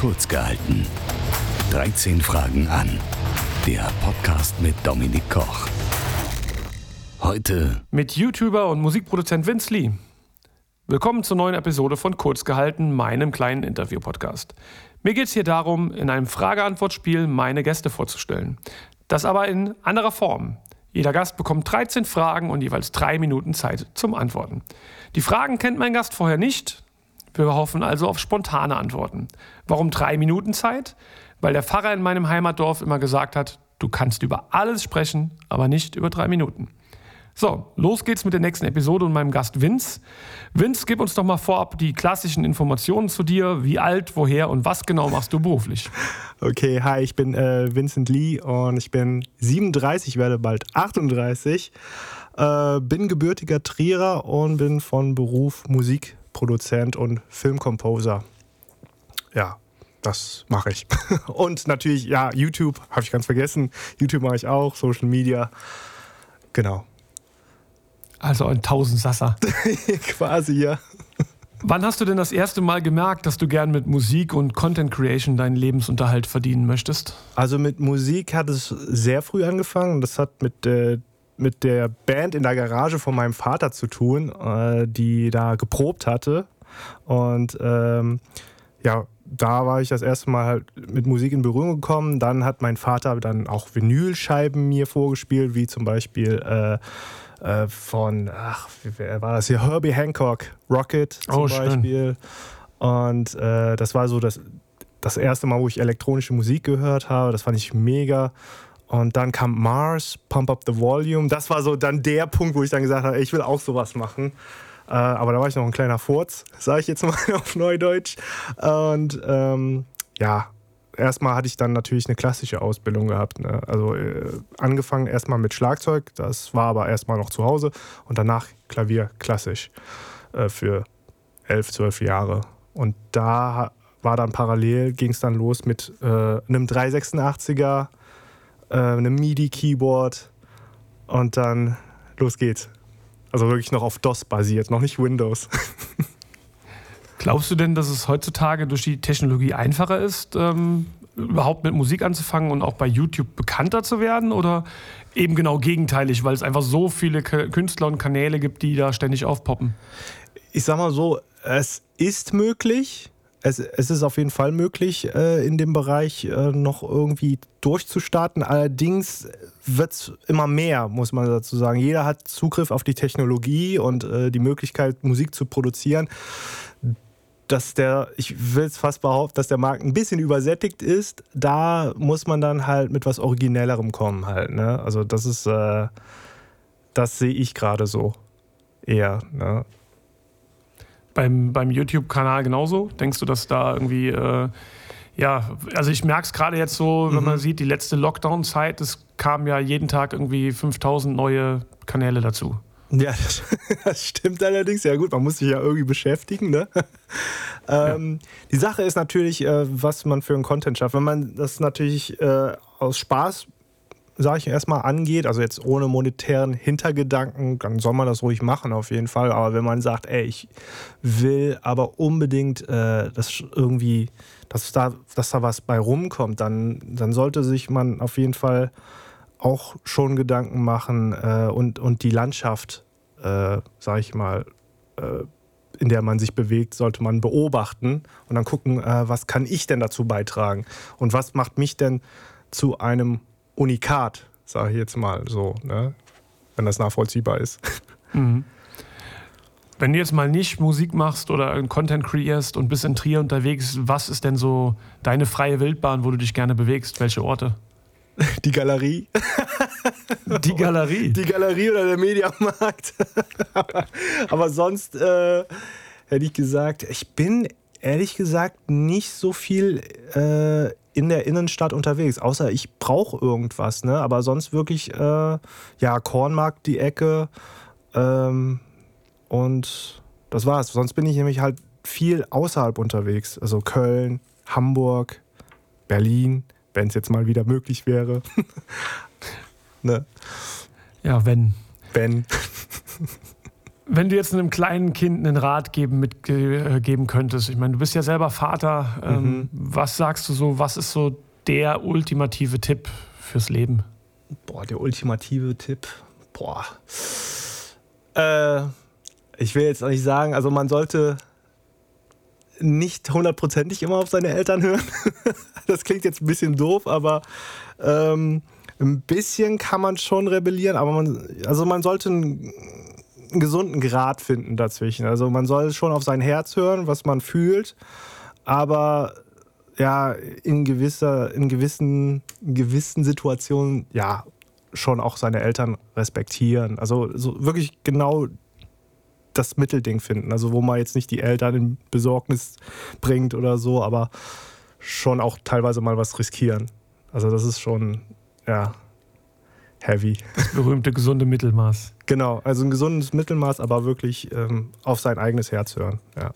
Kurz gehalten. 13 Fragen an. Der Podcast mit Dominik Koch. Heute mit YouTuber und Musikproduzent Vince Lee. Willkommen zur neuen Episode von Kurz gehalten, meinem kleinen Interview-Podcast. Mir geht es hier darum, in einem Frage-Antwort-Spiel meine Gäste vorzustellen. Das aber in anderer Form. Jeder Gast bekommt 13 Fragen und jeweils drei Minuten Zeit zum Antworten. Die Fragen kennt mein Gast vorher nicht. Wir hoffen also auf spontane Antworten. Warum drei Minuten Zeit? Weil der Pfarrer in meinem Heimatdorf immer gesagt hat, du kannst über alles sprechen, aber nicht über drei Minuten. So, los geht's mit der nächsten Episode und meinem Gast Vince. Vince, gib uns doch mal vorab die klassischen Informationen zu dir. Wie alt, woher und was genau machst du beruflich? Okay, hi, ich bin äh, Vincent Lee und ich bin 37, werde bald 38. Äh, bin gebürtiger Trierer und bin von Beruf Musikproduzent und Filmkomposer. Ja, das mache ich. und natürlich, ja, YouTube, habe ich ganz vergessen. YouTube mache ich auch, Social Media. Genau. Also ein Tausendsasser. Quasi, ja. Wann hast du denn das erste Mal gemerkt, dass du gern mit Musik und Content Creation deinen Lebensunterhalt verdienen möchtest? Also mit Musik hat es sehr früh angefangen. Das hat mit, äh, mit der Band in der Garage von meinem Vater zu tun, äh, die da geprobt hatte. Und ähm, ja, da war ich das erste Mal halt mit Musik in Berührung gekommen. Dann hat mein Vater dann auch Vinylscheiben mir vorgespielt, wie zum Beispiel äh, äh, von, ach, wer war das hier? Herbie Hancock, Rocket zum oh, Beispiel. Und äh, das war so das, das erste Mal, wo ich elektronische Musik gehört habe. Das fand ich mega. Und dann kam Mars, Pump Up the Volume. Das war so dann der Punkt, wo ich dann gesagt habe, ich will auch sowas machen. Äh, aber da war ich noch ein kleiner Furz, sage ich jetzt mal auf Neudeutsch. Und ähm, ja, erstmal hatte ich dann natürlich eine klassische Ausbildung gehabt. Ne? Also äh, angefangen erstmal mit Schlagzeug, das war aber erstmal noch zu Hause und danach Klavier klassisch äh, für elf, zwölf Jahre. Und da war dann parallel, ging es dann los mit äh, einem 386er, äh, einem MIDI-Keyboard und dann los geht's. Also wirklich noch auf DOS basiert, noch nicht Windows. Glaubst du denn, dass es heutzutage durch die Technologie einfacher ist, ähm, überhaupt mit Musik anzufangen und auch bei YouTube bekannter zu werden? Oder eben genau gegenteilig, weil es einfach so viele Künstler und Kanäle gibt, die da ständig aufpoppen? Ich sag mal so, es ist möglich. Es, es ist auf jeden Fall möglich, äh, in dem Bereich äh, noch irgendwie durchzustarten. Allerdings wird es immer mehr, muss man dazu sagen. Jeder hat Zugriff auf die Technologie und äh, die Möglichkeit, Musik zu produzieren dass der, ich will es fast behaupten, dass der Markt ein bisschen übersättigt ist. Da muss man dann halt mit was Originellerem kommen halt. Ne? Also das ist, äh, das sehe ich gerade so eher. Ne? Beim, beim YouTube-Kanal genauso? Denkst du, dass da irgendwie, äh, ja, also ich merke es gerade jetzt so, wenn mhm. man sieht, die letzte Lockdown-Zeit, es kamen ja jeden Tag irgendwie 5000 neue Kanäle dazu. Ja, das, das, stimmt allerdings. Ja gut, man muss sich ja irgendwie beschäftigen. Ne? ähm, ja. Die Sache ist natürlich, äh, was man für einen Content schafft. Wenn man das natürlich äh, aus Spaß, sage ich erstmal, angeht, also jetzt ohne monetären Hintergedanken, dann soll man das ruhig machen auf jeden Fall. Aber wenn man sagt, ey, ich will aber unbedingt, äh, dass irgendwie, dass da, dass da was bei rumkommt, dann, dann sollte sich man auf jeden Fall auch schon Gedanken machen äh, und, und die Landschaft, äh, sage ich mal, äh, in der man sich bewegt, sollte man beobachten und dann gucken, äh, was kann ich denn dazu beitragen und was macht mich denn zu einem Unikat, sage ich jetzt mal so, ne? wenn das nachvollziehbar ist. Mhm. Wenn du jetzt mal nicht Musik machst oder Content kreierst und bist in Trier unterwegs, was ist denn so deine freie Wildbahn, wo du dich gerne bewegst? Welche Orte? Die Galerie. Die Galerie. Die Galerie oder der Mediamarkt. Aber sonst äh, hätte ich gesagt, ich bin ehrlich gesagt nicht so viel äh, in der Innenstadt unterwegs, außer ich brauche irgendwas. Ne? Aber sonst wirklich, äh, ja, Kornmarkt, die Ecke. Ähm, und das war's. Sonst bin ich nämlich halt viel außerhalb unterwegs. Also Köln, Hamburg, Berlin wenn es jetzt mal wieder möglich wäre. ne? Ja, wenn. Wenn. Wenn du jetzt einem kleinen Kind einen Rat geben, mitgeben könntest, ich meine, du bist ja selber Vater, ähm, mhm. was sagst du so, was ist so der ultimative Tipp fürs Leben? Boah, der ultimative Tipp. Boah. Äh, ich will jetzt auch nicht sagen, also man sollte nicht hundertprozentig immer auf seine Eltern hören. das klingt jetzt ein bisschen doof, aber ähm, ein bisschen kann man schon rebellieren, aber man, also man sollte einen, einen gesunden Grad finden dazwischen. Also man soll schon auf sein Herz hören, was man fühlt, aber ja, in gewisser, in gewissen, gewissen Situationen, ja, schon auch seine Eltern respektieren. Also so wirklich genau das Mittelding finden. Also wo man jetzt nicht die Eltern in Besorgnis bringt oder so, aber schon auch teilweise mal was riskieren. Also das ist schon, ja, heavy. Das berühmte gesunde Mittelmaß. Genau, also ein gesundes Mittelmaß, aber wirklich ähm, auf sein eigenes Herz hören. Ja.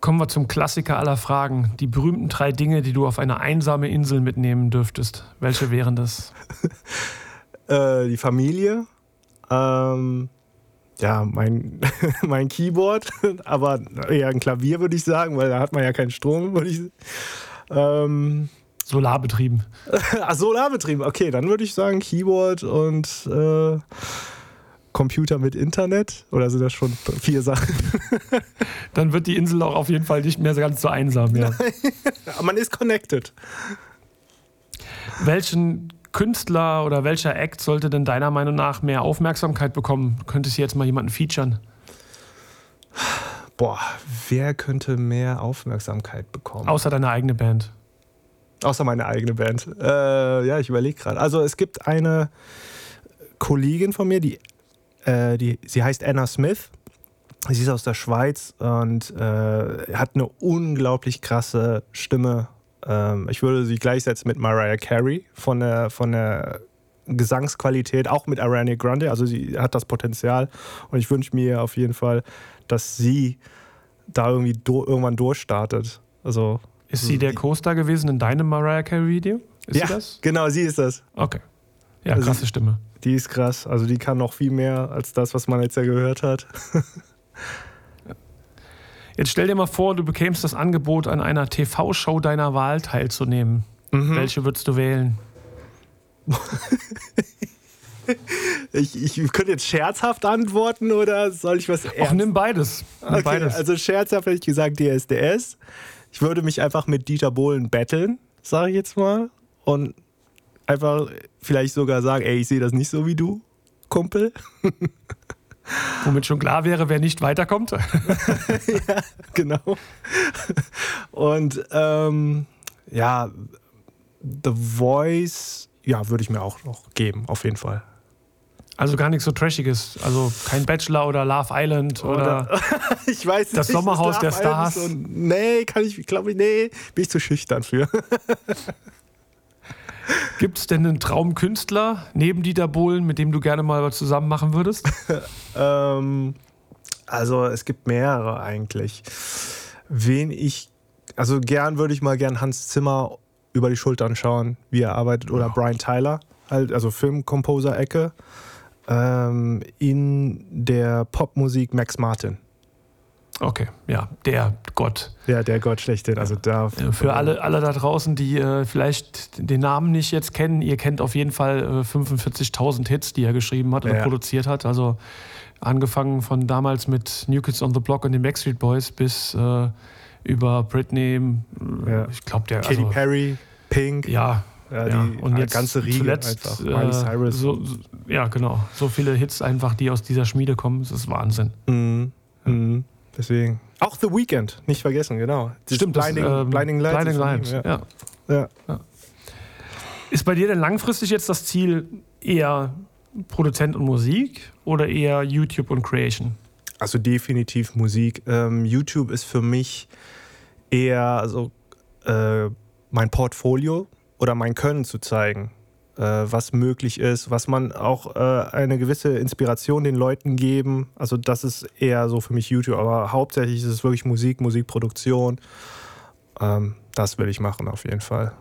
Kommen wir zum Klassiker aller Fragen. Die berühmten drei Dinge, die du auf eine einsame Insel mitnehmen dürftest. Welche wären das? äh, die Familie, ähm, ja, mein, mein Keyboard, aber eher ein Klavier, würde ich sagen, weil da hat man ja keinen Strom, würde ich ähm, Solarbetrieben. Ach, Solarbetrieben, okay, dann würde ich sagen Keyboard und äh, Computer mit Internet? Oder sind das schon vier Sachen? dann wird die Insel auch auf jeden Fall nicht mehr ganz so einsam, ja. Man ist connected. Welchen Künstler oder welcher Act sollte denn deiner Meinung nach mehr Aufmerksamkeit bekommen? Könntest du jetzt mal jemanden featuren? Boah, wer könnte mehr Aufmerksamkeit bekommen? Außer deine eigene Band. Außer meine eigene Band. Äh, ja, ich überlege gerade. Also es gibt eine Kollegin von mir, die, äh, die, sie heißt Anna Smith. Sie ist aus der Schweiz und äh, hat eine unglaublich krasse Stimme ähm, ich würde sie gleichsetzen mit Mariah Carey von der, von der Gesangsqualität, auch mit Ariana Grande. Also sie hat das Potenzial und ich wünsche mir auf jeden Fall, dass sie da irgendwie do, irgendwann durchstartet. Also ist sie der Co-Star gewesen in deinem Mariah Carey Video? Ist ja, sie das? genau, sie ist das. Okay. Ja, also krasse Stimme. Die ist krass. Also die kann noch viel mehr als das, was man jetzt ja gehört hat. Jetzt stell dir mal vor, du bekämst das Angebot, an einer TV-Show deiner Wahl teilzunehmen. Mhm. Welche würdest du wählen? ich, ich könnte jetzt scherzhaft antworten oder soll ich was ernst? Ach, nimm beides. Nimm okay, beides. Also scherzhaft hätte ich gesagt DSDS. Ich würde mich einfach mit Dieter Bohlen betteln, sage ich jetzt mal. Und einfach vielleicht sogar sagen, ey, ich sehe das nicht so wie du, Kumpel. Womit schon klar wäre, wer nicht weiterkommt. ja, genau. Und ähm, ja, The Voice, ja, würde ich mir auch noch geben, auf jeden Fall. Also gar nichts so Trashiges. Also kein Bachelor oder Love Island oder, oder ich weiß das nicht, Sommerhaus der Stars. Und, nee, kann ich, glaube ich, nee, bin ich zu schüchtern für. Gibt es denn einen Traumkünstler neben Dieter Bohlen, mit dem du gerne mal was zusammen machen würdest? ähm, also es gibt mehrere eigentlich. Wen ich, also gern würde ich mal gern Hans Zimmer über die Schultern schauen, wie er arbeitet, oder Brian Tyler, halt, also Filmkomposer-Ecke. Ähm, in der Popmusik Max Martin. Okay, ja, der Gott. Ja, der Gott schlechthin. Also da Für alle, alle da draußen, die äh, vielleicht den Namen nicht jetzt kennen, ihr kennt auf jeden Fall äh, 45.000 Hits, die er geschrieben hat oder ja. produziert hat. Also angefangen von damals mit New Kids on the Block und den Backstreet Boys bis äh, über Britney, äh, ja. ich glaube der. Katy also, Perry, Pink. Ja, ja, ja, und jetzt ganze Riege zuletzt, einfach. Miley äh, Cyrus. So, so, ja, genau. So viele Hits einfach, die aus dieser Schmiede kommen. Das ist Wahnsinn. Mhm. Mhm. Deswegen. Auch The Weekend, nicht vergessen, genau. Das Stimmt, Blinding, das, ähm, Blinding Lights. Blinding Lights, ja. Ja. ja. Ist bei dir denn langfristig jetzt das Ziel eher Produzent und Musik oder eher YouTube und Creation? Also definitiv Musik. Ähm, YouTube ist für mich eher also, äh, mein Portfolio oder mein Können zu zeigen. Äh, was möglich ist, was man auch äh, eine gewisse Inspiration den Leuten geben. Also das ist eher so für mich YouTube, aber hauptsächlich ist es wirklich Musik, Musikproduktion. Ähm, das will ich machen auf jeden Fall.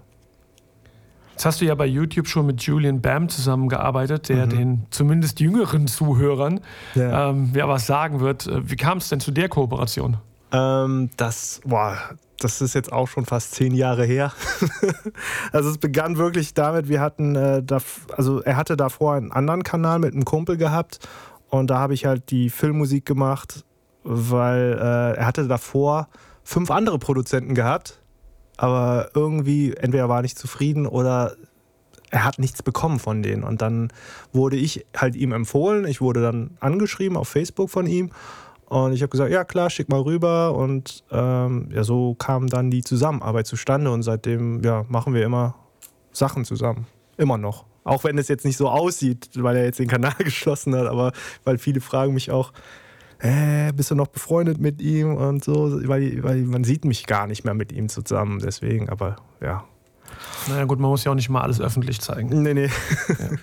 Jetzt hast du ja bei YouTube schon mit Julian Bam zusammengearbeitet, der mhm. den zumindest jüngeren Zuhörern ja. Ähm, ja was sagen wird. Äh, wie kam es denn zu der Kooperation? Ähm, das, boah, das ist jetzt auch schon fast zehn Jahre her. also es begann wirklich damit, wir hatten, äh, da, also er hatte davor einen anderen Kanal mit einem Kumpel gehabt und da habe ich halt die Filmmusik gemacht, weil äh, er hatte davor fünf andere Produzenten gehabt aber irgendwie entweder war er nicht zufrieden oder er hat nichts bekommen von denen. Und dann wurde ich halt ihm empfohlen. Ich wurde dann angeschrieben auf Facebook von ihm. Und ich habe gesagt, ja klar, schick mal rüber. Und ähm, ja, so kam dann die Zusammenarbeit zustande. Und seitdem ja, machen wir immer Sachen zusammen. Immer noch. Auch wenn es jetzt nicht so aussieht, weil er jetzt den Kanal geschlossen hat, aber weil viele fragen mich auch, äh, bist du noch befreundet mit ihm und so, weil, weil man sieht mich gar nicht mehr mit ihm zusammen, deswegen, aber ja. Naja gut, man muss ja auch nicht mal alles öffentlich zeigen. Nee, nee. Ja.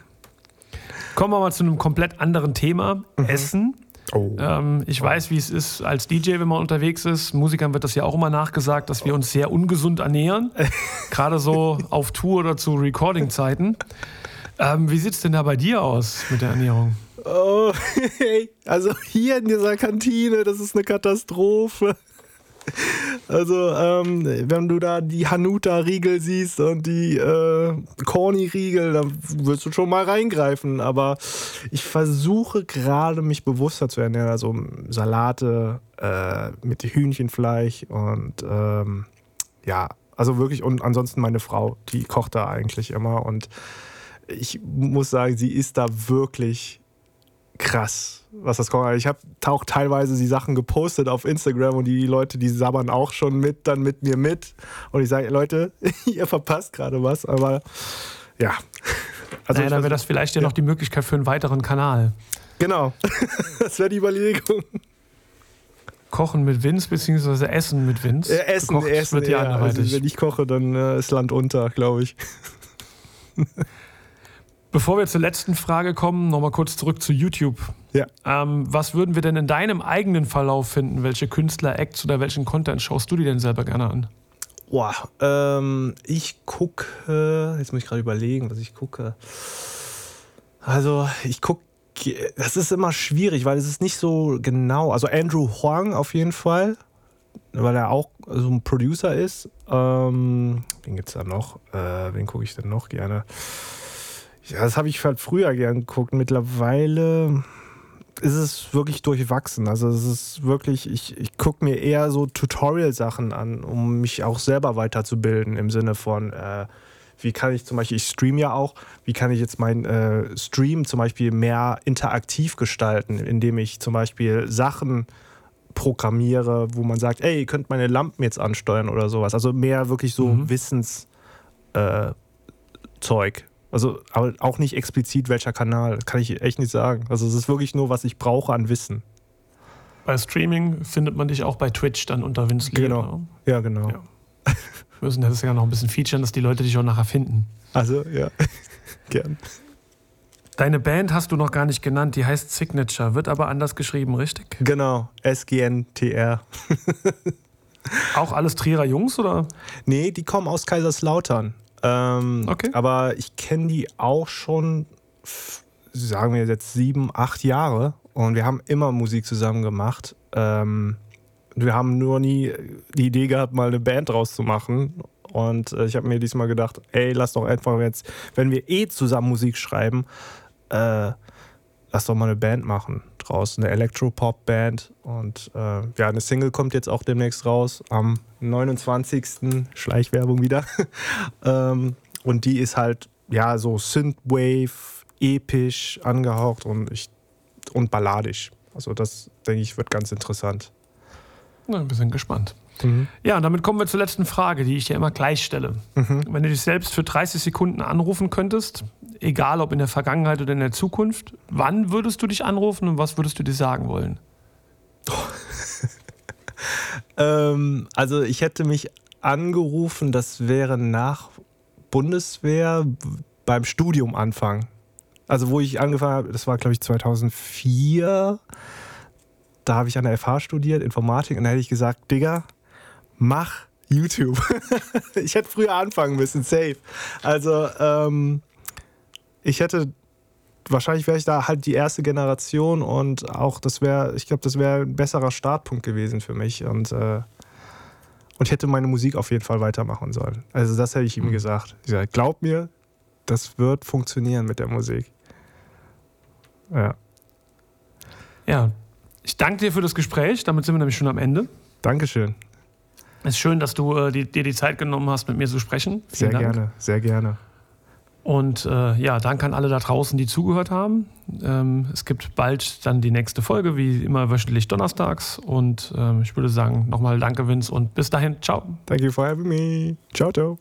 Kommen wir mal zu einem komplett anderen Thema, mhm. Essen. Oh. Ähm, ich weiß, wie es ist als DJ, wenn man unterwegs ist. Musikern wird das ja auch immer nachgesagt, dass wir uns sehr ungesund ernähren. Gerade so auf Tour oder zu Recording-Zeiten. Ähm, wie sieht es denn da bei dir aus mit der Ernährung? Oh, hey, also hier in dieser Kantine, das ist eine Katastrophe. Also, ähm, wenn du da die Hanuta-Riegel siehst und die äh, Corny-Riegel, dann wirst du schon mal reingreifen. Aber ich versuche gerade, mich bewusster zu ernähren. Also Salate äh, mit Hühnchenfleisch und ähm, ja, also wirklich. Und ansonsten meine Frau, die kocht da eigentlich immer. Und ich muss sagen, sie ist da wirklich krass, was das kommt. Ich habe auch teilweise die Sachen gepostet auf Instagram und die Leute, die sabbern auch schon mit, dann mit mir mit. Und ich sage, Leute, ihr verpasst gerade was, aber ja. Also naja, dann wäre das vielleicht ja, ja noch die Möglichkeit für einen weiteren Kanal. Genau, das wäre die Überlegung. Kochen mit Vince, beziehungsweise Essen mit Vince. Ja, essen, Essen, wird ja, also wenn ich koche, dann äh, ist Land unter, glaube ich. Bevor wir zur letzten Frage kommen, nochmal kurz zurück zu YouTube. Ja. Ähm, was würden wir denn in deinem eigenen Verlauf finden? Welche Künstler, Acts oder welchen Content schaust du dir denn selber gerne an? Boah, ähm, ich gucke, jetzt muss ich gerade überlegen, was ich gucke. Also, ich gucke, das ist immer schwierig, weil es ist nicht so genau. Also, Andrew Huang auf jeden Fall, weil er auch so ein Producer ist. Ähm, wen gibt es da noch? Äh, wen gucke ich denn noch gerne? Ja, das habe ich halt früher gern geguckt. Mittlerweile ist es wirklich durchwachsen. Also es ist wirklich, ich, ich gucke mir eher so Tutorial-Sachen an, um mich auch selber weiterzubilden im Sinne von, äh, wie kann ich zum Beispiel, ich stream ja auch, wie kann ich jetzt meinen äh, Stream zum Beispiel mehr interaktiv gestalten, indem ich zum Beispiel Sachen programmiere, wo man sagt, ey, ihr könnt meine Lampen jetzt ansteuern oder sowas. Also mehr wirklich so mhm. Wissenszeug. Äh, also aber auch nicht explizit welcher Kanal, kann ich echt nicht sagen. Also es ist wirklich nur, was ich brauche an Wissen. Bei Streaming findet man dich auch bei Twitch dann unter Vince Lee. Genau. Ne? Ja, genau. Ja. Wir müssen das ja noch ein bisschen featuren, dass die Leute dich auch nachher finden. Also, ja, gern. Deine Band hast du noch gar nicht genannt, die heißt Signature, wird aber anders geschrieben, richtig? Genau, S-G-N-T-R. auch alles Trierer Jungs, oder? Nee, die kommen aus Kaiserslautern. Ähm, okay. Aber ich kenne die auch schon, sagen wir jetzt sieben, acht Jahre. Und wir haben immer Musik zusammen gemacht. Ähm, wir haben nur nie die Idee gehabt, mal eine Band draus zu machen. Und äh, ich habe mir diesmal gedacht, ey, lass doch einfach jetzt, wenn wir eh zusammen Musik schreiben, äh, lass doch mal eine Band machen draus, eine Electropop-Band. Und äh, ja, eine Single kommt jetzt auch demnächst raus am 29. Schleichwerbung wieder. ähm, und die ist halt, ja, so Synthwave, episch angehaucht und, ich, und balladisch. Also das, denke ich, wird ganz interessant. Na, ein bisschen gespannt. Mhm. Ja, und damit kommen wir zur letzten Frage, die ich dir immer gleich stelle. Mhm. Wenn du dich selbst für 30 Sekunden anrufen könntest, egal ob in der Vergangenheit oder in der Zukunft, wann würdest du dich anrufen und was würdest du dir sagen wollen? ähm, also ich hätte mich angerufen, das wäre nach Bundeswehr beim Studium anfangen. Also wo ich angefangen habe, das war glaube ich 2004. Da habe ich an der FH studiert, Informatik, und da hätte ich gesagt, Digga, mach YouTube. ich hätte früher anfangen müssen, safe. Also, ähm, ich hätte, wahrscheinlich wäre ich da halt die erste Generation und auch das wäre, ich glaube, das wäre ein besserer Startpunkt gewesen für mich und, äh, und ich hätte meine Musik auf jeden Fall weitermachen sollen. Also, das hätte ich ihm mhm. gesagt. Ich gesagt, glaub mir, das wird funktionieren mit der Musik. Ja. Ja, ich danke dir für das Gespräch. Damit sind wir nämlich schon am Ende. Dankeschön. Es ist schön, dass du äh, die, dir die Zeit genommen hast, mit mir zu sprechen. Vielen sehr Dank. gerne, sehr gerne. Und äh, ja, danke an alle da draußen, die zugehört haben. Ähm, es gibt bald dann die nächste Folge, wie immer wöchentlich donnerstags. Und ähm, ich würde sagen, nochmal danke, Vince, und bis dahin, ciao. Thank you for having me. Ciao, ciao.